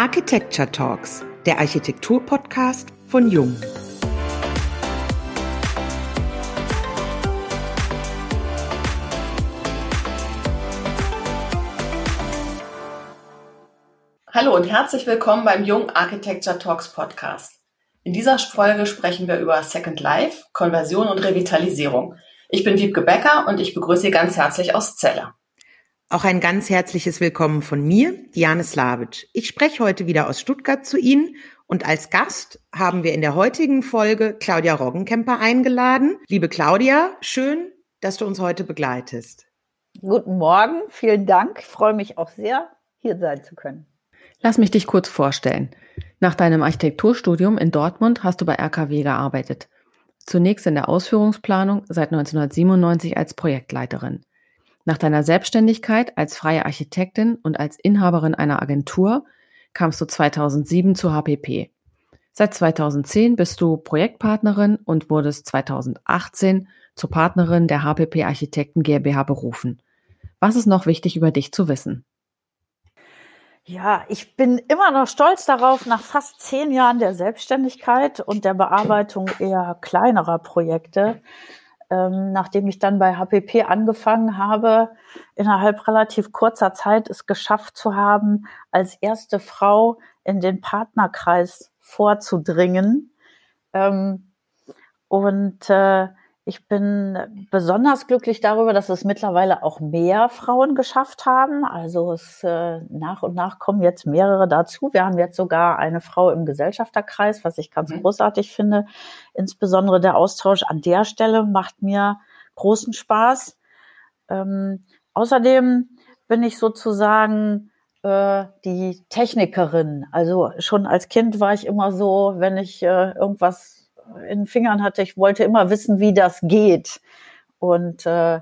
Architecture Talks, der Architektur-Podcast von Jung. Hallo und herzlich willkommen beim Jung Architecture Talks Podcast. In dieser Folge sprechen wir über Second Life, Konversion und Revitalisierung. Ich bin Wiebke Becker und ich begrüße Sie ganz herzlich aus Celle. Auch ein ganz herzliches Willkommen von mir, Diane Slavic. Ich spreche heute wieder aus Stuttgart zu Ihnen und als Gast haben wir in der heutigen Folge Claudia Roggenkemper eingeladen. Liebe Claudia, schön, dass du uns heute begleitest. Guten Morgen, vielen Dank. Ich freue mich auch sehr, hier sein zu können. Lass mich dich kurz vorstellen. Nach deinem Architekturstudium in Dortmund hast du bei RKW gearbeitet. Zunächst in der Ausführungsplanung, seit 1997 als Projektleiterin. Nach deiner Selbstständigkeit als freie Architektin und als Inhaberin einer Agentur kamst du 2007 zu HPP. Seit 2010 bist du Projektpartnerin und wurdest 2018 zur Partnerin der HPP Architekten GmbH berufen. Was ist noch wichtig über dich zu wissen? Ja, ich bin immer noch stolz darauf, nach fast zehn Jahren der Selbstständigkeit und der Bearbeitung eher kleinerer Projekte, ähm, nachdem ich dann bei HPP angefangen habe, innerhalb relativ kurzer Zeit es geschafft zu haben, als erste Frau in den Partnerkreis vorzudringen. Ähm, und äh, ich bin besonders glücklich darüber, dass es mittlerweile auch mehr Frauen geschafft haben. Also es äh, nach und nach kommen jetzt mehrere dazu. Wir haben jetzt sogar eine Frau im Gesellschafterkreis, was ich ganz mhm. großartig finde. Insbesondere der Austausch an der Stelle macht mir großen Spaß. Ähm, außerdem bin ich sozusagen äh, die Technikerin. Also schon als Kind war ich immer so, wenn ich äh, irgendwas in den Fingern hatte. Ich wollte immer wissen, wie das geht und äh,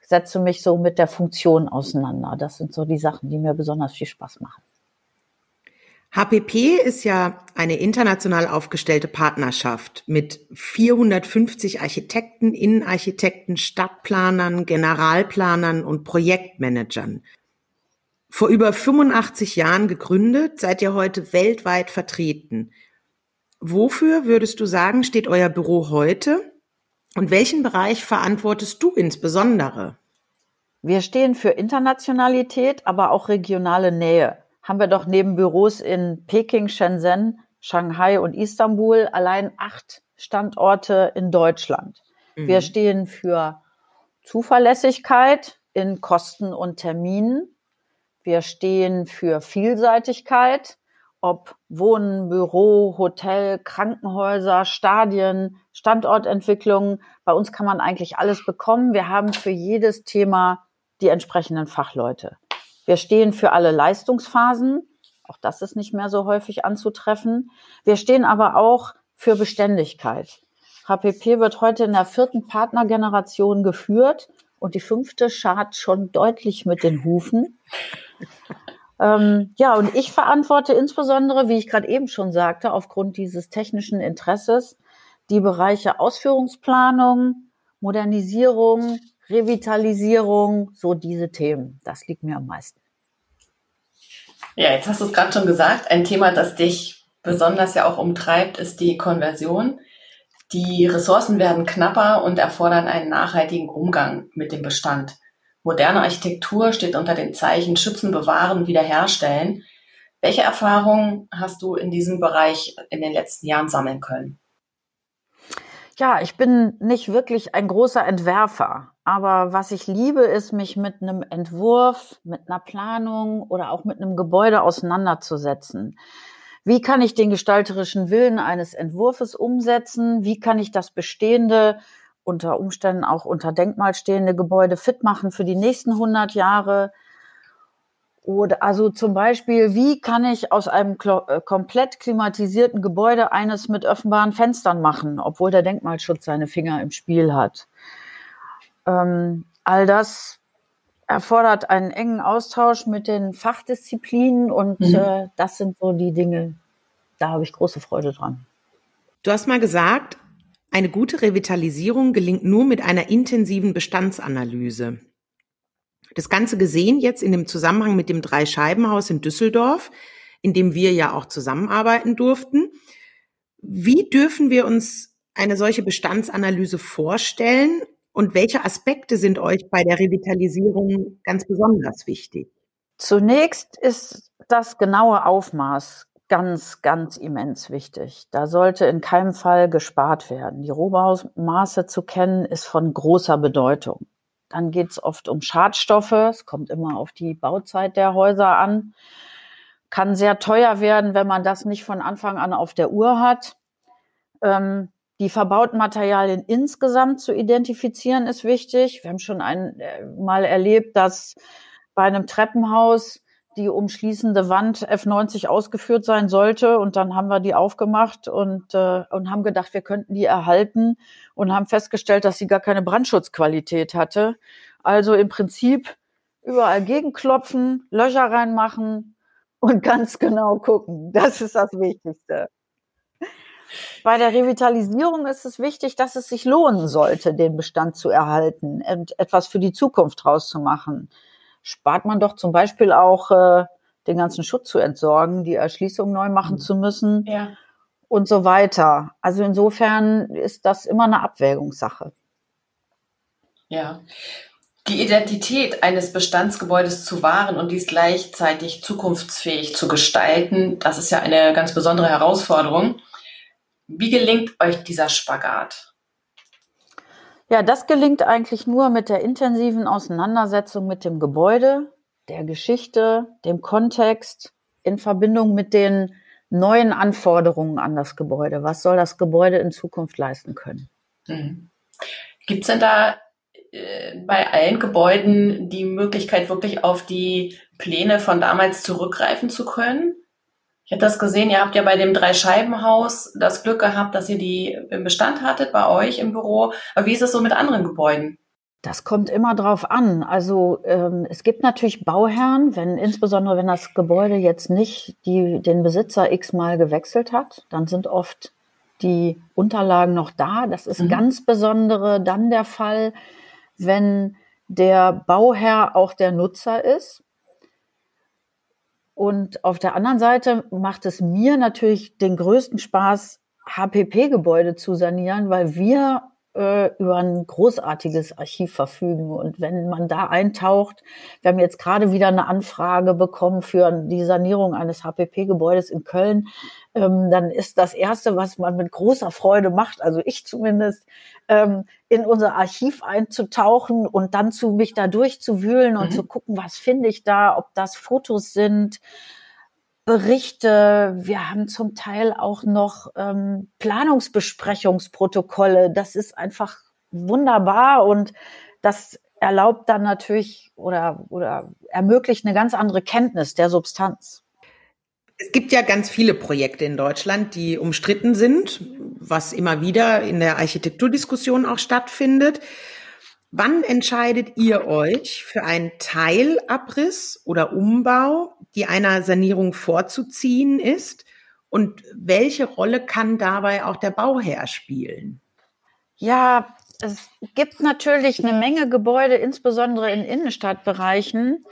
setze mich so mit der Funktion auseinander. Das sind so die Sachen, die mir besonders viel Spaß machen. HPP ist ja eine international aufgestellte Partnerschaft mit 450 Architekten, Innenarchitekten, Stadtplanern, Generalplanern und Projektmanagern. Vor über 85 Jahren gegründet, seid ihr heute weltweit vertreten. Wofür würdest du sagen, steht euer Büro heute? Und welchen Bereich verantwortest du insbesondere? Wir stehen für Internationalität, aber auch regionale Nähe. Haben wir doch neben Büros in Peking, Shenzhen, Shanghai und Istanbul allein acht Standorte in Deutschland. Mhm. Wir stehen für Zuverlässigkeit in Kosten und Terminen. Wir stehen für Vielseitigkeit ob Wohnen, Büro, Hotel, Krankenhäuser, Stadien, Standortentwicklung. Bei uns kann man eigentlich alles bekommen. Wir haben für jedes Thema die entsprechenden Fachleute. Wir stehen für alle Leistungsphasen. Auch das ist nicht mehr so häufig anzutreffen. Wir stehen aber auch für Beständigkeit. HPP wird heute in der vierten Partnergeneration geführt und die fünfte schart schon deutlich mit den Hufen. Ähm, ja, und ich verantworte insbesondere, wie ich gerade eben schon sagte, aufgrund dieses technischen Interesses die Bereiche Ausführungsplanung, Modernisierung, Revitalisierung, so diese Themen. Das liegt mir am meisten. Ja, jetzt hast du es gerade schon gesagt. Ein Thema, das dich besonders ja auch umtreibt, ist die Konversion. Die Ressourcen werden knapper und erfordern einen nachhaltigen Umgang mit dem Bestand. Moderne Architektur steht unter dem Zeichen Schützen, Bewahren, Wiederherstellen. Welche Erfahrungen hast du in diesem Bereich in den letzten Jahren sammeln können? Ja, ich bin nicht wirklich ein großer Entwerfer, aber was ich liebe, ist, mich mit einem Entwurf, mit einer Planung oder auch mit einem Gebäude auseinanderzusetzen. Wie kann ich den gestalterischen Willen eines Entwurfes umsetzen? Wie kann ich das Bestehende unter Umständen auch unter Denkmal stehende Gebäude fit machen für die nächsten 100 Jahre. Oder also zum Beispiel, wie kann ich aus einem äh, komplett klimatisierten Gebäude eines mit offenbaren Fenstern machen, obwohl der Denkmalschutz seine Finger im Spiel hat? Ähm, all das erfordert einen engen Austausch mit den Fachdisziplinen und mhm. äh, das sind so die Dinge, da habe ich große Freude dran. Du hast mal gesagt, eine gute Revitalisierung gelingt nur mit einer intensiven Bestandsanalyse. Das Ganze gesehen jetzt in dem Zusammenhang mit dem Dreischeibenhaus in Düsseldorf. in dem wir ja auch zusammenarbeiten durften. Wie dürfen wir uns eine solche Bestandsanalyse vorstellen und welche Aspekte sind euch bei der Revitalisierung ganz besonders wichtig? Zunächst ist das genaue Aufmaß ganz, ganz immens wichtig. Da sollte in keinem Fall gespart werden. Die Rohbaumaße zu kennen ist von großer Bedeutung. Dann geht es oft um Schadstoffe. Es kommt immer auf die Bauzeit der Häuser an. Kann sehr teuer werden, wenn man das nicht von Anfang an auf der Uhr hat. Ähm, die verbauten Materialien insgesamt zu identifizieren ist wichtig. Wir haben schon einmal äh, erlebt, dass bei einem Treppenhaus die umschließende Wand F90 ausgeführt sein sollte. Und dann haben wir die aufgemacht und, äh, und haben gedacht, wir könnten die erhalten und haben festgestellt, dass sie gar keine Brandschutzqualität hatte. Also im Prinzip überall gegenklopfen, Löcher reinmachen und ganz genau gucken. Das ist das Wichtigste. Bei der Revitalisierung ist es wichtig, dass es sich lohnen sollte, den Bestand zu erhalten und etwas für die Zukunft rauszumachen spart man doch zum Beispiel auch äh, den ganzen Schutz zu entsorgen, die Erschließung neu machen mhm. zu müssen ja. und so weiter. Also insofern ist das immer eine Abwägungssache. Ja. Die Identität eines Bestandsgebäudes zu wahren und dies gleichzeitig zukunftsfähig zu gestalten, das ist ja eine ganz besondere Herausforderung. Wie gelingt euch dieser Spagat? Ja, das gelingt eigentlich nur mit der intensiven Auseinandersetzung mit dem Gebäude, der Geschichte, dem Kontext in Verbindung mit den neuen Anforderungen an das Gebäude. Was soll das Gebäude in Zukunft leisten können? Mhm. Gibt es denn da äh, bei allen Gebäuden die Möglichkeit, wirklich auf die Pläne von damals zurückgreifen zu können? Ich habe das gesehen, ihr habt ja bei dem Dreischeibenhaus das Glück gehabt, dass ihr die im Bestand hattet, bei euch im Büro. Aber wie ist es so mit anderen Gebäuden? Das kommt immer drauf an. Also ähm, es gibt natürlich Bauherren, wenn insbesondere wenn das Gebäude jetzt nicht die, den Besitzer x-mal gewechselt hat, dann sind oft die Unterlagen noch da. Das ist mhm. ganz besondere dann der Fall, wenn der Bauherr auch der Nutzer ist. Und auf der anderen Seite macht es mir natürlich den größten Spaß, HPP-Gebäude zu sanieren, weil wir äh, über ein großartiges Archiv verfügen. Und wenn man da eintaucht, wir haben jetzt gerade wieder eine Anfrage bekommen für die Sanierung eines HPP-Gebäudes in Köln, ähm, dann ist das Erste, was man mit großer Freude macht, also ich zumindest, ähm, in unser Archiv einzutauchen und dann zu mich da durchzuwühlen und mhm. zu gucken, was finde ich da, ob das Fotos sind, Berichte, wir haben zum Teil auch noch ähm, Planungsbesprechungsprotokolle. Das ist einfach wunderbar und das erlaubt dann natürlich oder, oder ermöglicht eine ganz andere Kenntnis der Substanz. Es gibt ja ganz viele Projekte in Deutschland, die umstritten sind, was immer wieder in der Architekturdiskussion auch stattfindet. Wann entscheidet ihr euch für einen Teilabriss oder Umbau, die einer Sanierung vorzuziehen ist? Und welche Rolle kann dabei auch der Bauherr spielen? Ja, es gibt natürlich eine Menge Gebäude, insbesondere in Innenstadtbereichen.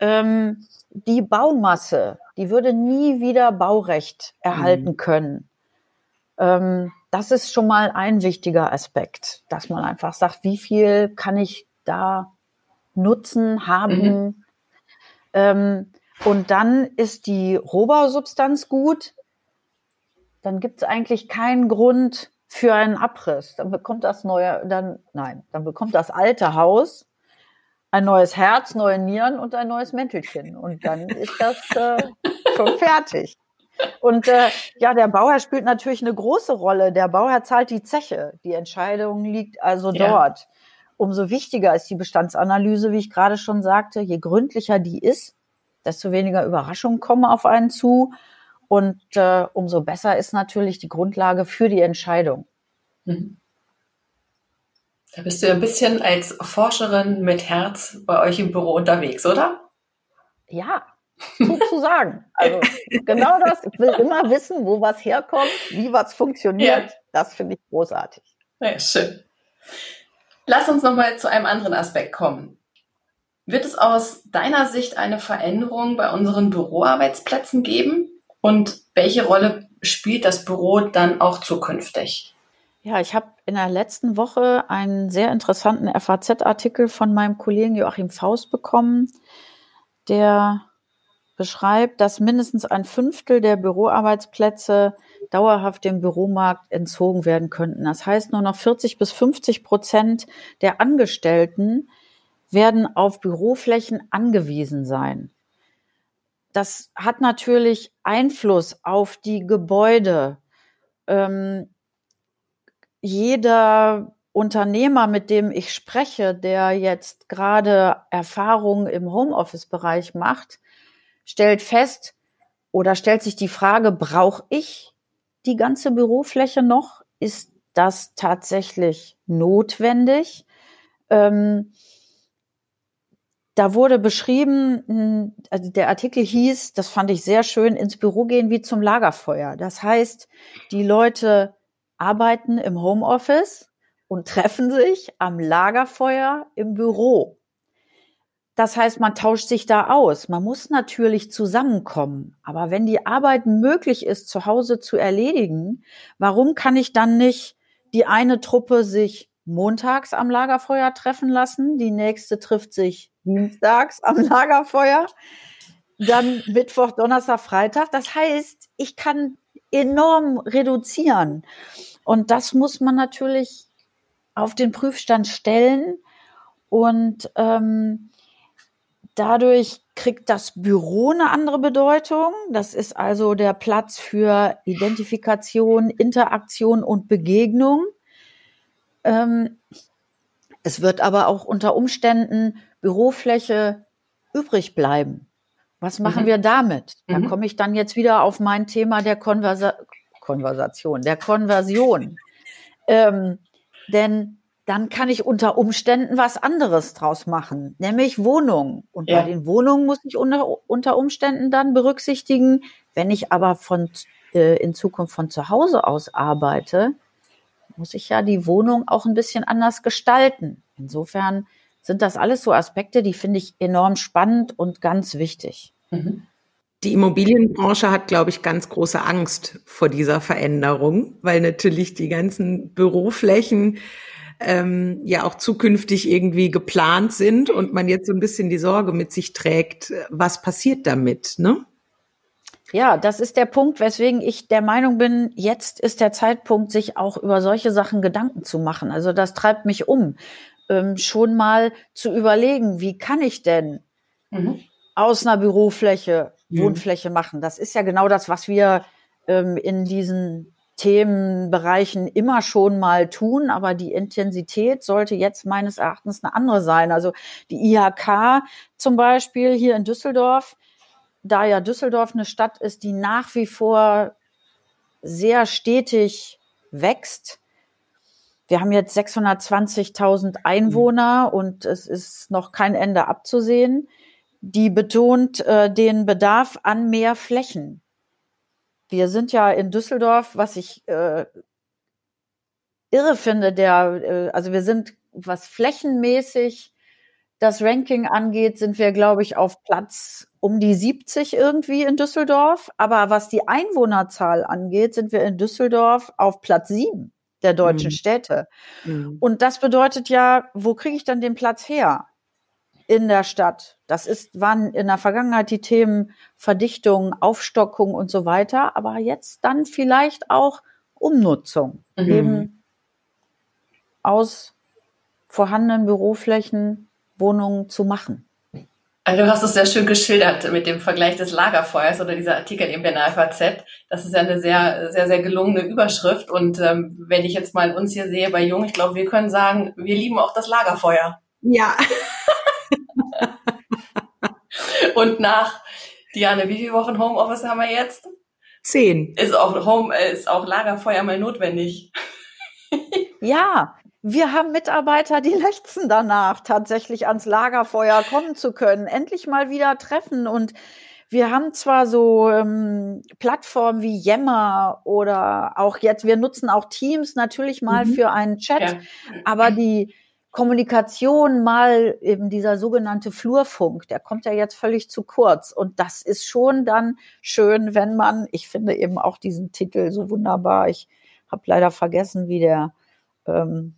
Ähm, die Baumasse, die würde nie wieder Baurecht erhalten mhm. können. Ähm, das ist schon mal ein wichtiger Aspekt, dass man einfach sagt, wie viel kann ich da nutzen, haben. Mhm. Ähm, und dann ist die Rohbausubstanz gut. Dann gibt es eigentlich keinen Grund für einen Abriss. Dann bekommt das neue, dann, nein, dann bekommt das alte Haus ein neues Herz, neue Nieren und ein neues Mäntelchen. Und dann ist das äh, schon fertig. Und äh, ja, der Bauherr spielt natürlich eine große Rolle. Der Bauherr zahlt die Zeche. Die Entscheidung liegt also ja. dort. Umso wichtiger ist die Bestandsanalyse, wie ich gerade schon sagte. Je gründlicher die ist, desto weniger Überraschungen kommen auf einen zu. Und äh, umso besser ist natürlich die Grundlage für die Entscheidung. Mhm. Da bist du ja ein bisschen als Forscherin mit Herz bei euch im Büro unterwegs, oder? Ja, sozusagen. Also genau das. Ich will immer wissen, wo was herkommt, wie was funktioniert. Ja. Das finde ich großartig. Ja, schön. Lass uns nochmal zu einem anderen Aspekt kommen. Wird es aus deiner Sicht eine Veränderung bei unseren Büroarbeitsplätzen geben? Und welche Rolle spielt das Büro dann auch zukünftig? Ja, ich habe in der letzten Woche einen sehr interessanten FAZ-Artikel von meinem Kollegen Joachim Faust bekommen, der beschreibt, dass mindestens ein Fünftel der Büroarbeitsplätze dauerhaft dem Büromarkt entzogen werden könnten. Das heißt, nur noch 40 bis 50 Prozent der Angestellten werden auf Büroflächen angewiesen sein. Das hat natürlich Einfluss auf die Gebäude. Ähm, jeder Unternehmer, mit dem ich spreche, der jetzt gerade Erfahrungen im Homeoffice-Bereich macht, stellt fest oder stellt sich die Frage, brauche ich die ganze Bürofläche noch? Ist das tatsächlich notwendig? Ähm, da wurde beschrieben, hm, also der Artikel hieß, das fand ich sehr schön, ins Büro gehen wie zum Lagerfeuer. Das heißt, die Leute arbeiten im Homeoffice und treffen sich am Lagerfeuer im Büro. Das heißt, man tauscht sich da aus. Man muss natürlich zusammenkommen. Aber wenn die Arbeit möglich ist, zu Hause zu erledigen, warum kann ich dann nicht die eine Truppe sich montags am Lagerfeuer treffen lassen, die nächste trifft sich dienstags am Lagerfeuer, dann Mittwoch, Donnerstag, Freitag. Das heißt, ich kann enorm reduzieren. Und das muss man natürlich auf den Prüfstand stellen. Und ähm, Dadurch kriegt das Büro eine andere Bedeutung. Das ist also der Platz für Identifikation, Interaktion und Begegnung. Ähm, es wird aber auch unter Umständen Bürofläche übrig bleiben. Was machen mhm. wir damit? Da mhm. komme ich dann jetzt wieder auf mein Thema der Konversa Konversation, der Konversion. Ähm, denn dann kann ich unter Umständen was anderes draus machen, nämlich Wohnungen. Und ja. bei den Wohnungen muss ich unter, Umständen dann berücksichtigen, wenn ich aber von, äh, in Zukunft von zu Hause aus arbeite, muss ich ja die Wohnung auch ein bisschen anders gestalten. Insofern sind das alles so Aspekte, die finde ich enorm spannend und ganz wichtig. Mhm. Die Immobilienbranche hat, glaube ich, ganz große Angst vor dieser Veränderung, weil natürlich die ganzen Büroflächen ähm, ja auch zukünftig irgendwie geplant sind und man jetzt so ein bisschen die Sorge mit sich trägt, was passiert damit, ne? Ja, das ist der Punkt, weswegen ich der Meinung bin, jetzt ist der Zeitpunkt, sich auch über solche Sachen Gedanken zu machen. Also das treibt mich um, ähm, schon mal zu überlegen, wie kann ich denn mhm. aus einer Bürofläche. Wohnfläche machen? Das ist ja genau das, was wir ähm, in diesen Themenbereichen immer schon mal tun, aber die Intensität sollte jetzt meines Erachtens eine andere sein. Also die IHK zum Beispiel hier in Düsseldorf, da ja Düsseldorf eine Stadt ist, die nach wie vor sehr stetig wächst. Wir haben jetzt 620.000 Einwohner mhm. und es ist noch kein Ende abzusehen. Die betont äh, den Bedarf an mehr Flächen. Wir sind ja in Düsseldorf, was ich äh, irre finde, der, äh, also wir sind, was flächenmäßig das Ranking angeht, sind wir, glaube ich, auf Platz um die 70 irgendwie in Düsseldorf. Aber was die Einwohnerzahl angeht, sind wir in Düsseldorf auf Platz 7 der deutschen mhm. Städte. Mhm. Und das bedeutet ja, wo kriege ich dann den Platz her? In der Stadt. Das ist, waren in der Vergangenheit die Themen Verdichtung, Aufstockung und so weiter, aber jetzt dann vielleicht auch Umnutzung, mhm. eben aus vorhandenen Büroflächen Wohnungen zu machen. Also du hast es sehr schön geschildert mit dem Vergleich des Lagerfeuers oder dieser Artikel eben in der FAZ. Das ist ja eine sehr, sehr, sehr gelungene Überschrift. Und ähm, wenn ich jetzt mal uns hier sehe bei Jung, ich glaube, wir können sagen, wir lieben auch das Lagerfeuer. Ja. Und nach, Diane, wie viele Wochen Homeoffice haben wir jetzt? Zehn. Ist auch Home, ist auch Lagerfeuer mal notwendig. ja, wir haben Mitarbeiter, die lechzen danach, tatsächlich ans Lagerfeuer kommen zu können, endlich mal wieder treffen. Und wir haben zwar so ähm, Plattformen wie Yammer oder auch jetzt, wir nutzen auch Teams natürlich mal mhm. für einen Chat, ja. aber die Kommunikation mal eben dieser sogenannte Flurfunk, der kommt ja jetzt völlig zu kurz. Und das ist schon dann schön, wenn man, ich finde eben auch diesen Titel so wunderbar, ich habe leider vergessen, wie der, ähm,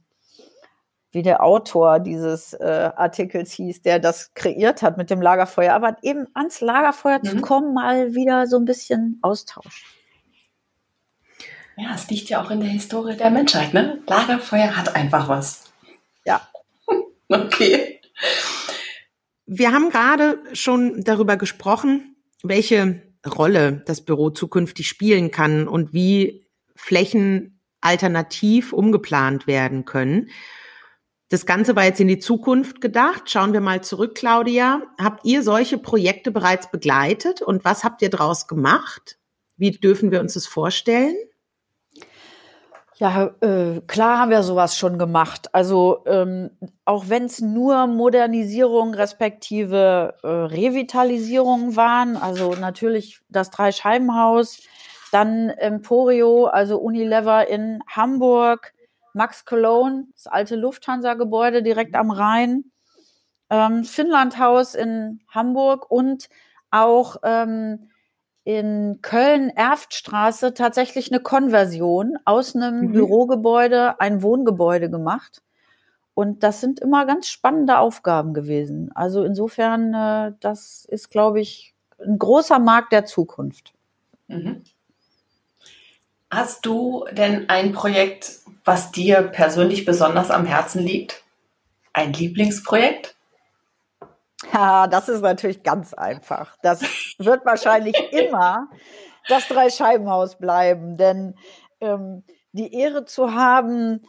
wie der Autor dieses äh, Artikels hieß, der das kreiert hat mit dem Lagerfeuer. Aber eben ans Lagerfeuer mhm. zu kommen, mal wieder so ein bisschen Austausch. Ja, es liegt ja auch in der Historie der Menschheit, ne? Lagerfeuer hat einfach was. Ja. okay. Wir haben gerade schon darüber gesprochen, welche Rolle das Büro zukünftig spielen kann und wie Flächen alternativ umgeplant werden können. Das Ganze war jetzt in die Zukunft gedacht. Schauen wir mal zurück, Claudia. Habt ihr solche Projekte bereits begleitet und was habt ihr daraus gemacht? Wie dürfen wir uns das vorstellen? Ja, äh, klar haben wir sowas schon gemacht. Also ähm, auch wenn es nur Modernisierung respektive äh, Revitalisierung waren, also natürlich das Dreischeibenhaus, dann Emporio, also Unilever in Hamburg, Max Cologne, das alte Lufthansa-Gebäude direkt am Rhein, ähm, Finnlandhaus in Hamburg und auch ähm, in Köln-Erftstraße tatsächlich eine Konversion aus einem mhm. Bürogebäude ein Wohngebäude gemacht. Und das sind immer ganz spannende Aufgaben gewesen. Also insofern, äh, das ist, glaube ich, ein großer Markt der Zukunft. Mhm. Hast du denn ein Projekt, was dir persönlich besonders am Herzen liegt? Ein Lieblingsprojekt? Ja, das ist natürlich ganz einfach. Das wird wahrscheinlich immer das Dreischeibenhaus bleiben, denn ähm, die Ehre zu haben,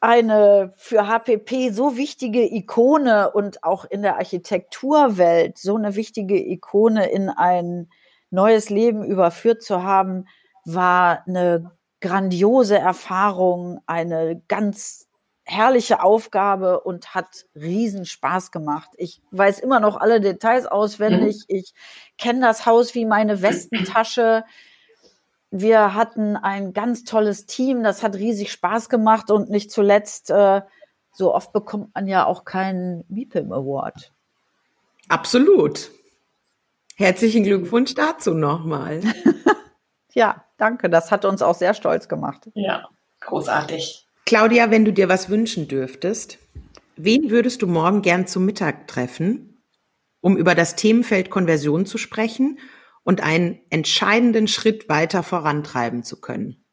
eine für HPP so wichtige Ikone und auch in der Architekturwelt so eine wichtige Ikone in ein neues Leben überführt zu haben, war eine grandiose Erfahrung, eine ganz herrliche Aufgabe und hat riesen Spaß gemacht. Ich weiß immer noch alle Details auswendig. Mhm. Ich kenne das Haus wie meine Westentasche. Wir hatten ein ganz tolles Team. Das hat riesig Spaß gemacht und nicht zuletzt, äh, so oft bekommt man ja auch keinen MIPIM Award. Absolut. Herzlichen Glückwunsch dazu nochmal. ja, danke. Das hat uns auch sehr stolz gemacht. Ja, großartig. Claudia, wenn du dir was wünschen dürftest, wen würdest du morgen gern zum Mittag treffen, um über das Themenfeld Konversion zu sprechen und einen entscheidenden Schritt weiter vorantreiben zu können?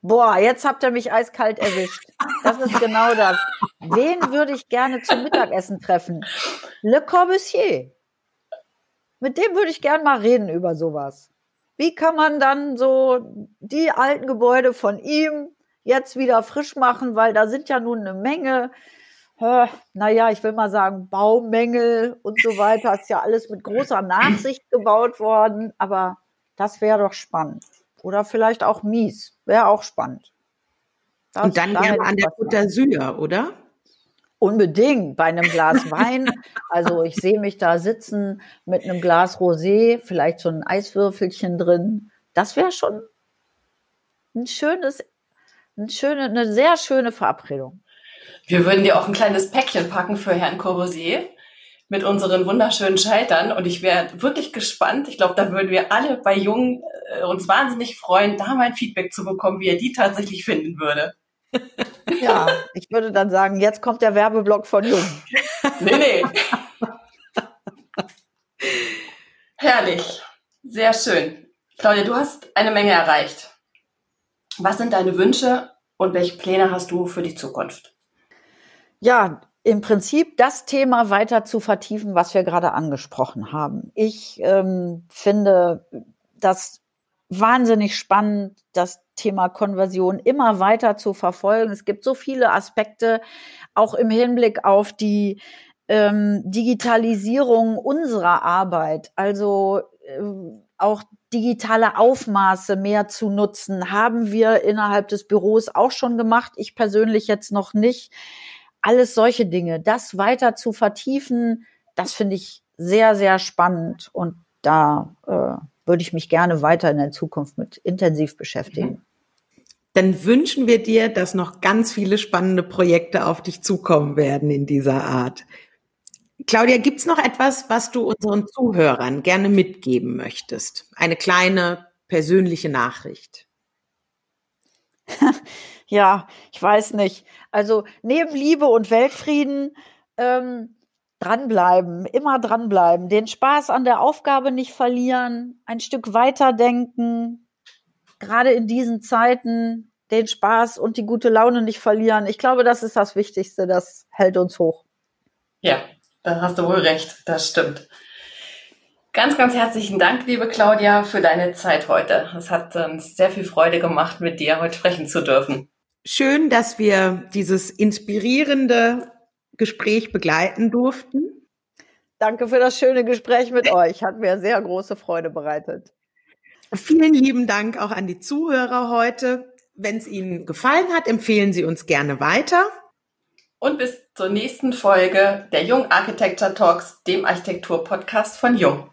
Boah, jetzt habt ihr mich eiskalt erwischt. Das ist genau das. Wen würde ich gerne zum Mittagessen treffen? Le Corbusier. Mit dem würde ich gern mal reden über sowas. Wie kann man dann so die alten Gebäude von ihm jetzt wieder frisch machen, weil da sind ja nun eine Menge, äh, naja, ich will mal sagen, Baumängel und so weiter. Ist ja alles mit großer Nachsicht gebaut worden, aber das wäre doch spannend. Oder vielleicht auch mies, wäre auch spannend. Das, und dann gerne an der Côte d'Azur, oder? Unbedingt, bei einem Glas Wein. Also ich sehe mich da sitzen mit einem Glas Rosé, vielleicht so ein Eiswürfelchen drin. Das wäre schon ein schönes eine, schöne, eine sehr schöne Verabredung. Wir würden dir auch ein kleines Päckchen packen für Herrn Corbusier mit unseren wunderschönen Scheitern und ich wäre wirklich gespannt. Ich glaube, da würden wir alle bei Jungen äh, uns wahnsinnig freuen, da mal ein Feedback zu bekommen, wie er die tatsächlich finden würde. Ja, ich würde dann sagen, jetzt kommt der Werbeblock von Jung. Nee, nee. Herrlich. Sehr schön. Claudia, du hast eine Menge erreicht. Was sind deine Wünsche und welche Pläne hast du für die Zukunft? Ja, im Prinzip das Thema weiter zu vertiefen, was wir gerade angesprochen haben. Ich ähm, finde das wahnsinnig spannend, das Thema Konversion immer weiter zu verfolgen. Es gibt so viele Aspekte, auch im Hinblick auf die ähm, Digitalisierung unserer Arbeit. Also äh, auch digitale Aufmaße mehr zu nutzen, haben wir innerhalb des Büros auch schon gemacht. Ich persönlich jetzt noch nicht. Alles solche Dinge, das weiter zu vertiefen, das finde ich sehr, sehr spannend und da äh, würde ich mich gerne weiter in der Zukunft mit intensiv beschäftigen. dann wünschen wir dir, dass noch ganz viele spannende Projekte auf dich zukommen werden in dieser Art. Claudia, gibt's noch etwas, was du unseren Zuhörern gerne mitgeben möchtest? Eine kleine persönliche Nachricht. ja, ich weiß nicht. Also neben Liebe und Weltfrieden ähm, dranbleiben, immer dranbleiben, den Spaß an der Aufgabe nicht verlieren, ein Stück weiterdenken, gerade in diesen Zeiten den Spaß und die gute Laune nicht verlieren. Ich glaube, das ist das Wichtigste, das hält uns hoch. Ja, da hast du wohl recht, das stimmt. Ganz, ganz herzlichen Dank, liebe Claudia, für deine Zeit heute. Es hat uns sehr viel Freude gemacht, mit dir heute sprechen zu dürfen. Schön, dass wir dieses inspirierende Gespräch begleiten durften. Danke für das schöne Gespräch mit euch. Hat mir sehr große Freude bereitet. Vielen lieben Dank auch an die Zuhörer heute. Wenn es Ihnen gefallen hat, empfehlen Sie uns gerne weiter. Und bis zur nächsten Folge der Jung Architecture Talks, dem Architektur-Podcast von Jung.